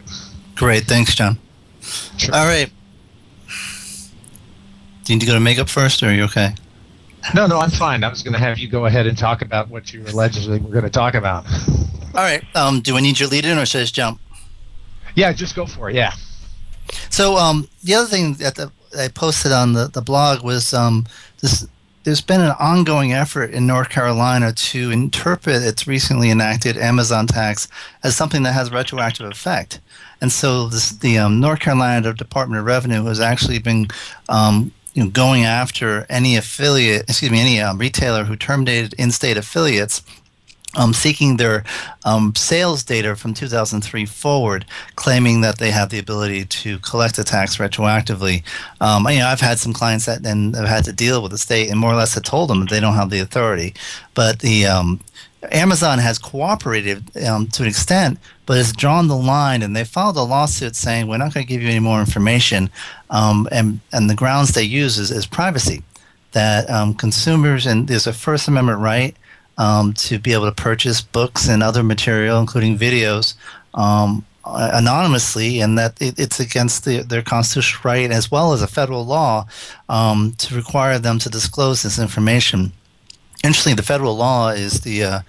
Great, thanks, John. All right. Do you need to go to makeup first, or are you okay? No, no, I'm fine. I was going to have you go ahead and talk about what you allegedly were going to talk about. All right. Um, do I need your lead in, or should I just jump? Yeah, just go for it. Yeah. So um, the other thing that the, I posted on the, the blog was um, this. There's been an ongoing effort in North Carolina to interpret its recently enacted Amazon tax as something that has retroactive effect. And so this, the um, North Carolina Department of Revenue has actually been um, you know, going after any affiliate, excuse me, any um, retailer who terminated in-state affiliates um, seeking their um, sales data from 2003 forward, claiming that they have the ability to collect the tax retroactively. Um, you know, I've had some clients that and have had to deal with the state and more or less have told them they don't have the authority. But the um, Amazon has cooperated um, to an extent, but has drawn the line, and they filed a lawsuit saying we're not going to give you any more information, um, and and the grounds they use is, is privacy, that um, consumers and there's a First Amendment right um, to be able to purchase books and other material, including videos, um, anonymously, and that it, it's against the, their constitutional right as well as a federal law um, to require them to disclose this information. Interestingly, the federal law is the uh,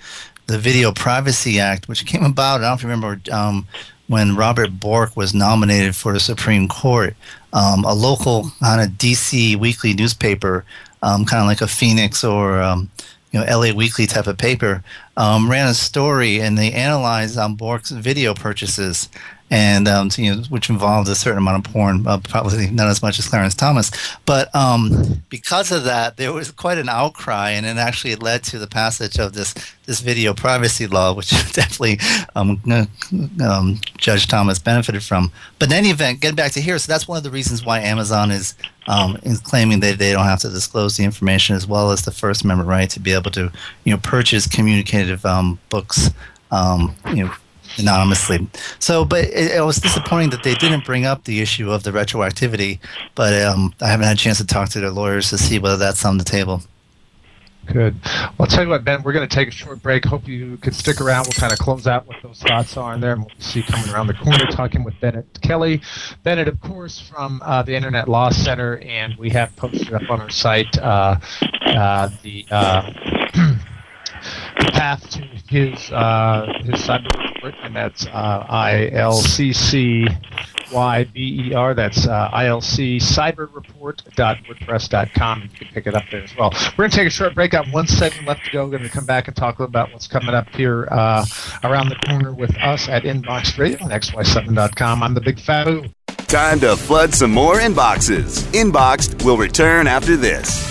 the Video Privacy Act, which came about. I don't remember um, when Robert Bork was nominated for the Supreme Court. Um, a local kind of DC weekly newspaper, um, kind of like a Phoenix or um, you know LA Weekly type of paper, um, ran a story and they analyzed um, Bork's video purchases. And um, you know, which involved a certain amount of porn, uh, probably not as much as Clarence Thomas, but um, because of that, there was quite an outcry, and it actually led to the passage of this this video privacy law, which definitely um, um, Judge Thomas benefited from. But in any event, getting back to here, so that's one of the reasons why Amazon is um, claiming that they don't have to disclose the information, as well as the First Amendment right to be able to, you know, purchase communicative um, books, um, you know, anonymously. So, but it, it was disappointing that they didn't bring up the issue of the retroactivity. But um, I haven't had a chance to talk to their lawyers to see whether that's on the table. Good. Well, I'll tell you what, Ben, we're going to take a short break. Hope you can stick around. We'll kind of close out what those thoughts are in there, and we'll see coming around the corner talking with Bennet Kelley. Bennet, of course, from uh, the Internet Law Center, and we have posted up on our site uh, uh, the. Uh, path to his uh, his cyber report, and that's uh, ILCCYBER. That's uh, ILCcyberreport.wordpress.com. You can pick it up there as well. We're going to take a short break. Got one segment left to go. We're going to come back and talk a little about what's coming up here uh, around the corner with us at Inbox Radio on XY7.com. I'm the Big Faboo. Time to flood some more inboxes. Inboxed will return after this.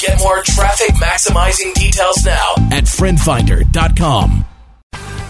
Get more traffic maximizing details now at friendfinder.com.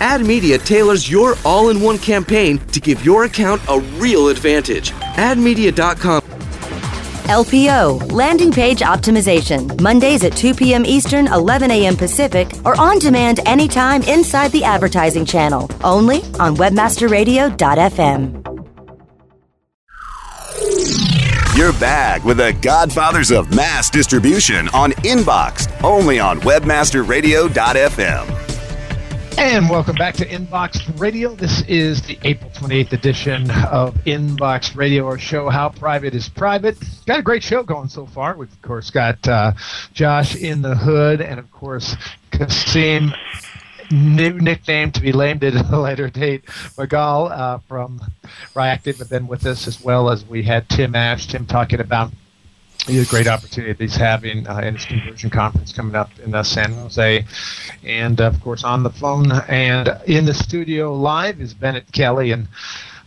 Ad Media tailors your all in one campaign to give your account a real advantage. AdMedia.com. LPO, Landing Page Optimization, Mondays at 2 p.m. Eastern, 11 a.m. Pacific, or on demand anytime inside the advertising channel, only on WebmasterRadio.fm. You're back with the Godfathers of Mass Distribution on Inboxed, only on WebmasterRadio.fm. And welcome back to Inbox Radio. This is the April 28th edition of Inbox Radio, our show, How Private is Private. Got a great show going so far. We've, of course, got uh, Josh in the Hood and, of course, Kasim, new nickname to be lamed at a later date, Magal uh, from Ryactive, have been with us, as well as we had Tim Ash. Tim talking about a great opportunity that he's having uh, in his conversion conference coming up in uh, San Jose. And of course, on the phone and in the studio live is Bennet Kelley. And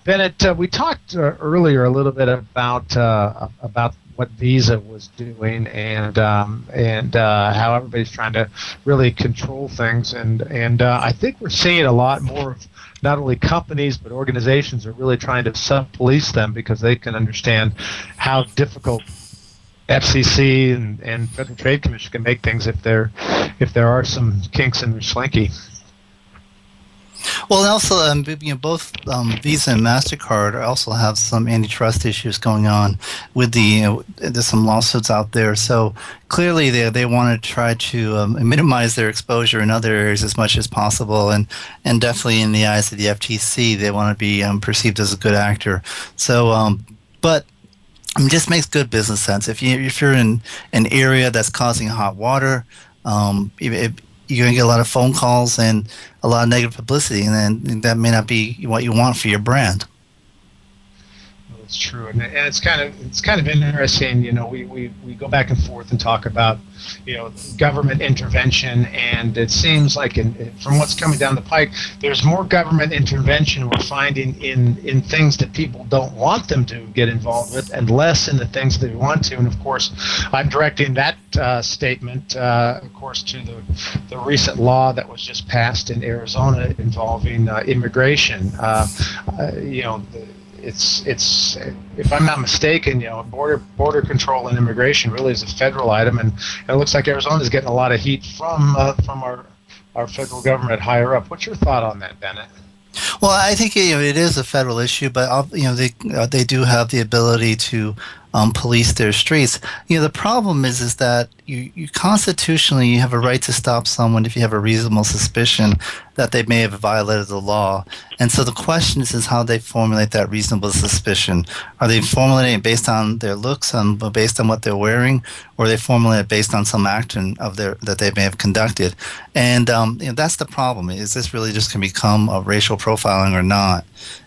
Bennet, uh, we talked uh, earlier a little bit about uh, about what Visa was doing and um, and uh, how everybody's trying to really control things. And and I think we're seeing a lot more of not only companies but organizations are really trying to sub-police them because they can understand how difficult FCC and, and Federal Trade Commission can make things if there if there are some kinks in their slinky. Well, also, um, you know, both um, Visa and Mastercard also have some antitrust issues going on with the. You know, there's some lawsuits out there, so clearly they they want to try to um, minimize their exposure in other areas as much as possible, and and definitely in the eyes of the FTC, they want to be um, perceived as a good actor. So, um, but it just makes good business sense. If you if you're in an area that's causing hot water, um, if, you're going to get a lot of phone calls and a lot of negative publicity, and then that may not be what you want for your brand. That's true, and, and it's kind of it's kind of interesting. You know, we, we, we go back and forth and talk about you know government intervention, and it seems like in, from what's coming down the pike, there's more government intervention we're finding in in things that people don't want them to get involved with, and less in the things they want to. And of course, I'm directing that uh, statement, uh, of course, to the the recent law that was just passed in Arizona involving uh, immigration. Uh, uh, you know. The, it's it's if I'm not mistaken, you know, border border control and immigration really is a federal item, and it looks like Arizona is getting a lot of heat from uh, from our our federal government higher up. What's your thought on that, Bennet? Well, I think you know, it is a federal issue, but uh, you know they uh, they do have the ability to um, police their streets. You know, the problem is is that you, you constitutionally you have a right to stop someone if you have a reasonable suspicion that they may have violated the law. And so the question is, is how they formulate that reasonable suspicion. Are they formulating it based on their looks, and based on what they're wearing, or they formulate it based on some action of their that they may have conducted? And um, you know, that's the problem. Is this really just going to become a racial profiling or not?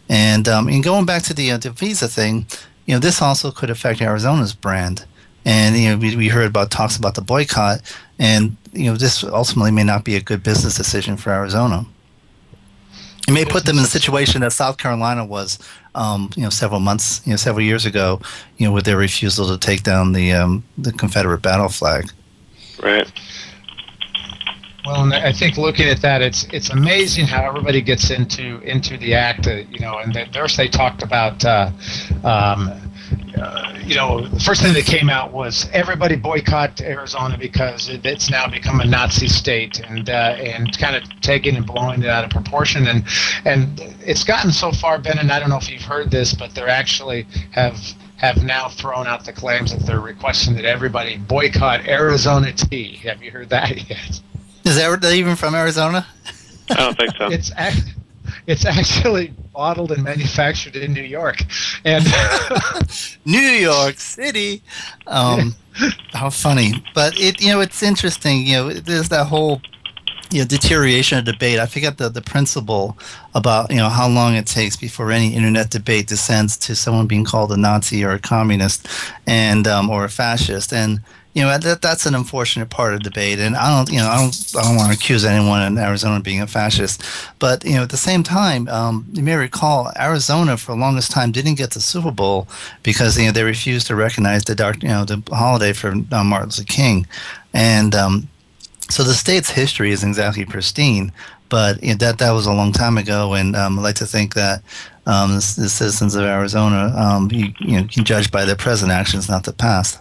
And, um, and going back to the, uh, the visa thing, you know, this also could affect Arizona's brand. And you know, we, we heard about talks about the boycott, and you know, this ultimately may not be a good business decision for Arizona. It may put them in a situation that South Carolina was, um, you know, several months, you know, several years ago, you know, with their refusal to take down the um, the Confederate battle flag. Right. Well, and I think looking at that, it's it's amazing how everybody gets into into the act. Uh, you know, and first they talked about. Uh, um, uh, you know, the first thing that came out was everybody boycott Arizona because it, it's now become a Nazi state, and uh, and kind of taking and blowing it out of proportion, and and it's gotten so far, Ben, and I don't know if you've heard this, but they're actually have have now thrown out the claims that they're requesting that everybody boycott Arizona tea. Have you heard that yet? Is that even from Arizona? I don't think so. it's act- it's actually bottled and manufactured in New York, and New York City. Um, how funny! But it, you know, it's interesting. You know, there's that whole you know, deterioration of debate. I forget the, the principle about you know how long it takes before any internet debate descends to someone being called a Nazi or a communist and um, or a fascist. And you know that that's an unfortunate part of debate, and I don't you know I don't I don't want to accuse anyone in Arizona of being a fascist, but you know at the same time, um, you may recall Arizona for the longest time didn't get the Super Bowl because you know they refused to recognize the dark you know the holiday for uh, Martin Luther King, and um, So the state's history isn't exactly pristine, but you know, that that was a long time ago, and um, I'd like to think that um, the, the citizens of Arizona, um, you, you know, can judge by their present actions, not the past.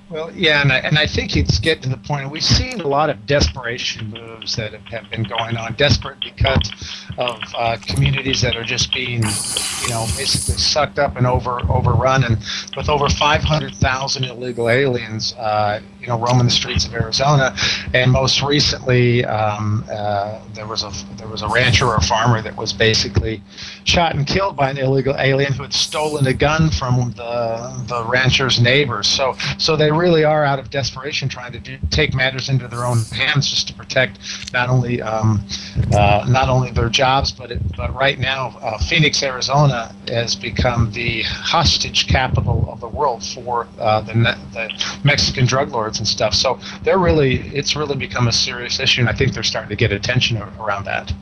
Well, yeah, and I, and I think it's getting to the point. We've seen a lot of desperation moves that have, have been going on. Desperate because of uh, communities that are just being, you know, basically sucked up and over overrun. And with over 500,000 illegal aliens, uh, you know, roaming the streets of Arizona, and most recently um, uh, there was a there was a rancher or a farmer that was basically shot and killed by an illegal alien who had stolen a gun from the the rancher's neighbors. So so they really are out of desperation trying to do, take matters into their own hands just to protect not only um, uh, not only their jobs, but it, but right now uh, Phoenix, Arizona, has become the hostage capital of the world for uh, the, the Mexican drug lords and stuff. So they're really it's really become a serious issue, and I think they're starting to get attention around that.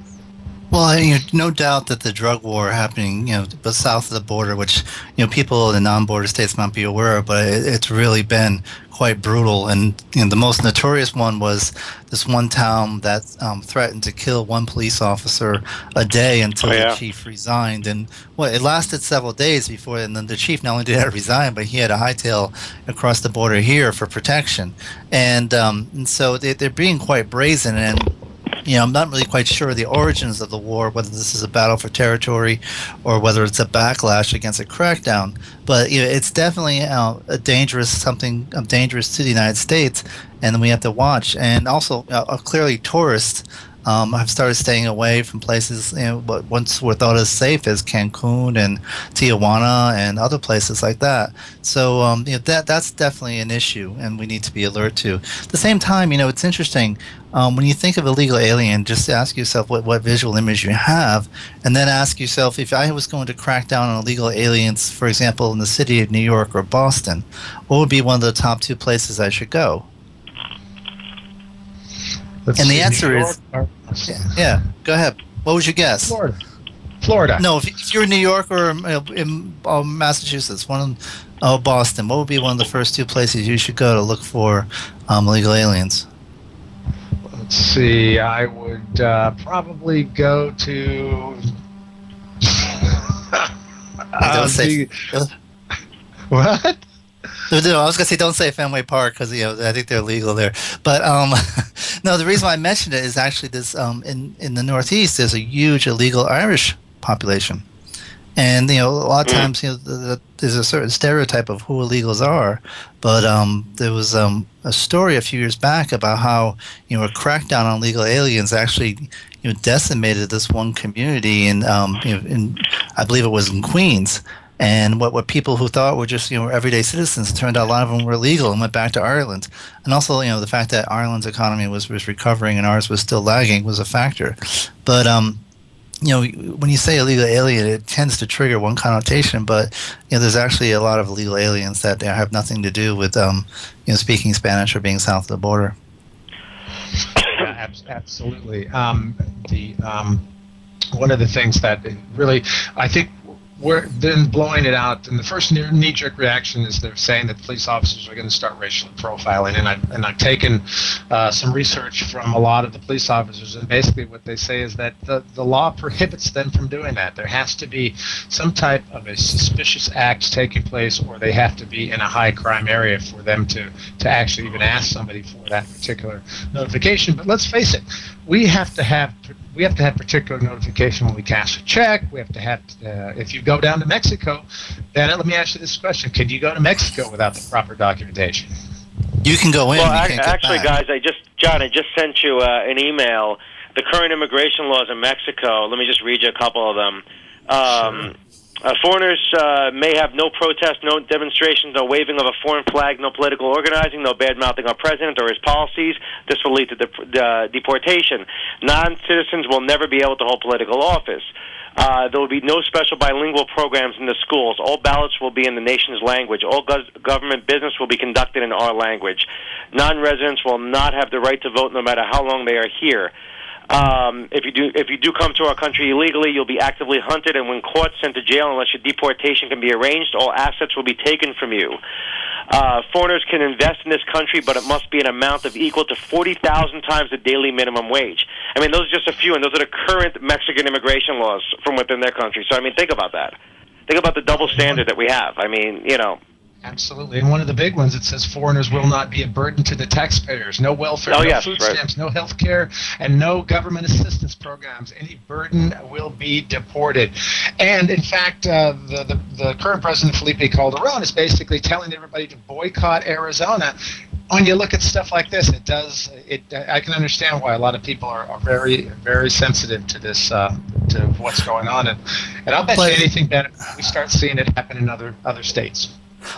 Well, you know, no doubt that the drug war happening, you know, but south of the border, which you know people in the non-border states might be aware of, but it, it's really been quite brutal. And you know, the most notorious one was this one town that um, threatened to kill one police officer a day until Oh, yeah. the chief resigned. And well, it lasted several days before, and then the chief not only did he resign, but he had a hightail across the border here for protection. And, um, and so they, they're being quite brazen and you know, I'm not really quite sure the origins of the war, whether this is a battle for territory or whether it's a backlash against a crackdown. But you know, it's definitely uh, a dangerous something dangerous to the United States, and we have to watch. And also, uh, uh, clearly, tourists um, have started staying away from places you know, what once were thought as safe as Cancun and Tijuana and other places like that. So um, you know, that that's definitely an issue, and we need to be alert to. At the same time, you know, it's interesting um, when you think of illegal alien. Just ask yourself what what visual image you have, and then ask yourself if I was going to crack down on illegal aliens, for example, in the city of New York or Boston, what would be one of the top two places I should go? Let's and the answer is yeah, yeah. Go ahead. What was your guess? Florida. Florida. No, if, if you're in New York or uh, in uh, Massachusetts, one in uh, Boston, what would be one of the first two places you should go to look for um, illegal aliens? Let's see. I would uh, probably go to. Uh, don't say. What? No, I was gonna say don't say Fenway Park because you know I think they're legal there. But um, no, the reason why I mentioned it is actually this um, in in the Northeast there's a huge illegal Irish population, and you know a lot of times you know the, the, there's a certain stereotype of who illegals are, but um, there was um, a story a few years back about how you know a crackdown on illegal aliens actually you know decimated this one community in um, you know, in I believe it was in Queens. And what, what people who thought were just you know everyday citizens, turned out a lot of them were illegal and went back to Ireland. And also you know the fact that Ireland's economy was, was recovering and ours was still lagging was a factor. But um, you know when you say illegal alien, it tends to trigger one connotation, but you know there's actually a lot of illegal aliens that have nothing to do with um, you know speaking Spanish or being south of the border. Yeah, abs- absolutely. Um, the um, one of the things that really, I think, we're then blowing it out. And the first knee jerk reaction is they're saying that police officers are going to start racially profiling. And I've, and I've taken uh, some research from a lot of the police officers, and basically what they say is that the, the law prohibits them from doing that. There has to be some type of a suspicious act taking place, or they have to be in a high crime area for them to, to actually even ask somebody for that particular notification. But let's face it, we have to have we have to have particular notification when we cash a check. We have to have uh, if you go down to Mexico, then let me ask you this question: Can you go to Mexico without the proper documentation? You can go in. Well, you ac- can't actually, back. guys, I just John, I just sent you uh, an email. The current immigration laws in Mexico. Let me just read you a couple of them. Um, uh, foreigners uh, may have no protest, no demonstrations, no waving of a foreign flag, no political organizing, no bad mouthing our president or his policies. This will lead to dep- uh, deportation. Non citizens will never be able to hold political office. Uh, there will be no special bilingual programs in the schools. All ballots will be in the nation's language. All gov- government business will be conducted in our language. Non residents will not have the right to vote no matter how long they are here. Um, if you do, if you do come to our country illegally, you'll be actively hunted, and when caught, sent to jail unless your deportation can be arranged. All assets will be taken from you. uh, foreigners can invest in this country, but it must be an amount of equal to 40,000 times the daily minimum wage. I mean, those are just a few, and those are the current Mexican immigration laws from within their country. So, I mean, think about that. Think about the double standard that we have. I mean, you know, Absolutely. And one of the big ones, it says foreigners will not be a burden to the taxpayers. No welfare, Oh, no yes, food right. stamps, no health care, and no government assistance programs. Any burden will be deported. And in fact, uh, the, the, the current president, Felipe Calderon, is basically telling everybody to boycott Arizona. When you look at stuff like this, it does. It I can understand why a lot of people are, are very, very sensitive to this, uh, to what's going on, and and I'll bet But- you anything better. We start seeing it happen in other other states.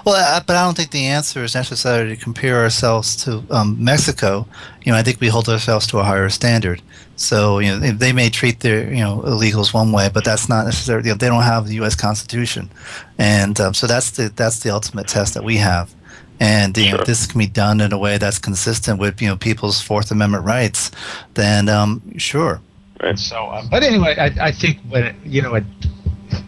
Well, I, but I don't think the answer is necessarily to compare ourselves to um, Mexico. You know, I think we hold ourselves to a higher standard. So, you know, they- they may treat their, you know, illegals one way, but that's not necessarily. You know, they don't have the U.S. Constitution, and um, so that's the that's the ultimate test that we have. And you know, if this can be done in a way that's consistent with you know people's Fourth Amendment rights, then um, sure. Right. So, um, but anyway, I, I think when it, you know it,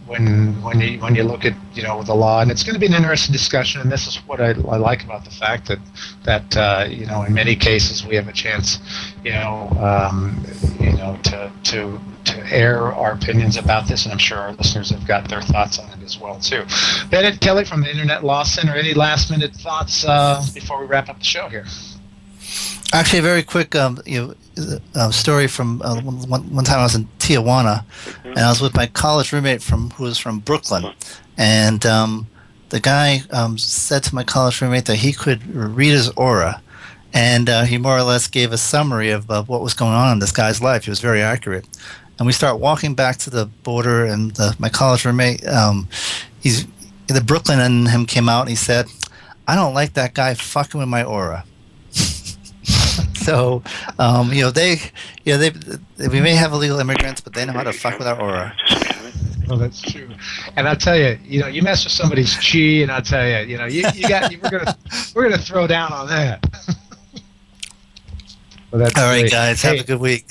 when when you when you look at you know the law, and it's going to be an interesting discussion. And this is what I, I like about the fact that that uh, you know in many cases we have a chance, you know, um, you know to to to air our opinions about this, and I'm sure our listeners have got their thoughts on it as well too. Bennet Kelley from the Internet Law Center. Any last minute thoughts uh, before we wrap up the show here? Actually, a very quick um, you know, uh, story from uh, one, one time I was in Tijuana, and I was with my college roommate from who was from Brooklyn, and um, the guy um, said to my college roommate that he could read his aura, and uh, he more or less gave a summary of, of what was going on in this guy's life. He was very accurate, and we start walking back to the border, and the, my college roommate, um, he's the Brooklyn and him came out, and he said, "I don't like that guy fucking with my aura." So, um, you know, they, you know, they, we may have illegal immigrants, but they know how to fuck with our aura. Well, that's true. And I'll tell you, you know, you mess with somebody's chi, and I'll tell you, you know, you, you got, we're gonna, we're gonna throw down on that. well, that's All right, great. guys, Hey, have a good week.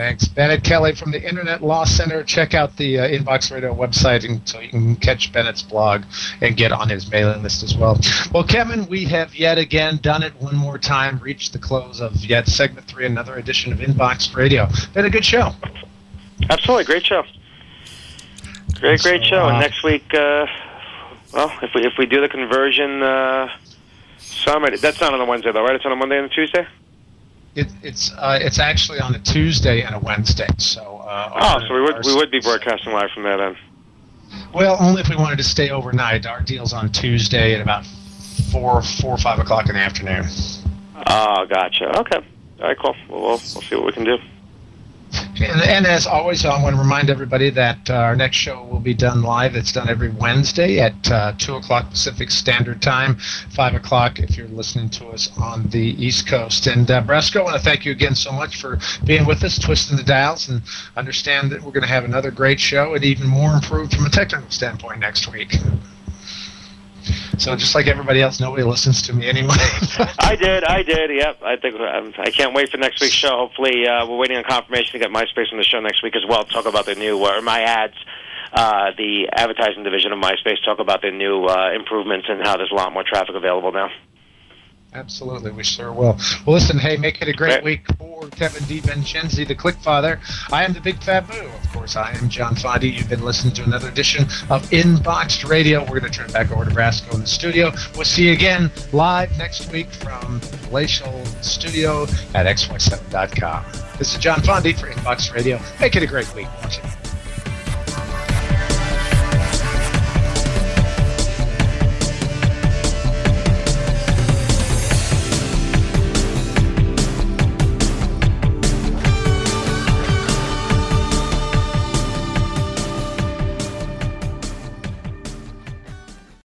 Thanks, Bennet Kelley from the Internet Law Center. Check out the uh, Inbox Radio website, and so you can catch Bennet's blog and get on his mailing list as well. Well, Kevin, we have yet again done it one more time. Reached the close of yet segment three, another edition of Inbox Radio. Been a good show. Absolutely, great show. Great, great show. uh, and next week, uh, well, if we if we do the conversion, uh, summit, that's not on a Wednesday though, right? It's on a Monday and a Tuesday. It, it's uh, it's actually on a Tuesday and a Wednesday. So. Uh, Oh, so we would we would be broadcasting live from that end. Well, only if we wanted to stay overnight. Our deal's on Tuesday at about four, four or five o'clock in the afternoon. Oh, gotcha. Okay. All right, cool. Well, we'll, we'll see what we can do. And, and as always, I want to remind everybody that uh, our next show will be done live. It's done every Wednesday at uh, 2 o'clock Pacific Standard Time, 5 o'clock if you're listening to us on the East Coast. And uh, Brasco, I want to thank you again so much for being with us, twisting the dials, and understand that we're going to have another great show and even more improved from a technical standpoint next week. So just like everybody else, nobody listens to me anyway. I did, I did. Yep, I think um, I can't wait for next week's show. Hopefully, uh, we're waiting on confirmation to get MySpace on the show next week as well. Talk about the new or my ads, uh, the advertising division of MySpace. Talk about the new uh, improvements and how there's a lot more traffic available now. Absolutely, we sure will. Well, listen, hey, make it a great week for Kevin DiVincenzi, the Click Father. I am the Big Fat Boo. Of course, I am John Fondy. You've been listening to another edition of Inboxed Radio. We're going to turn it back over to Brasco in the studio. We'll see you again live next week from the Palatial Studio at xy7.com. This is John Fondy for Inboxed Radio. Make it a great week. Watch it.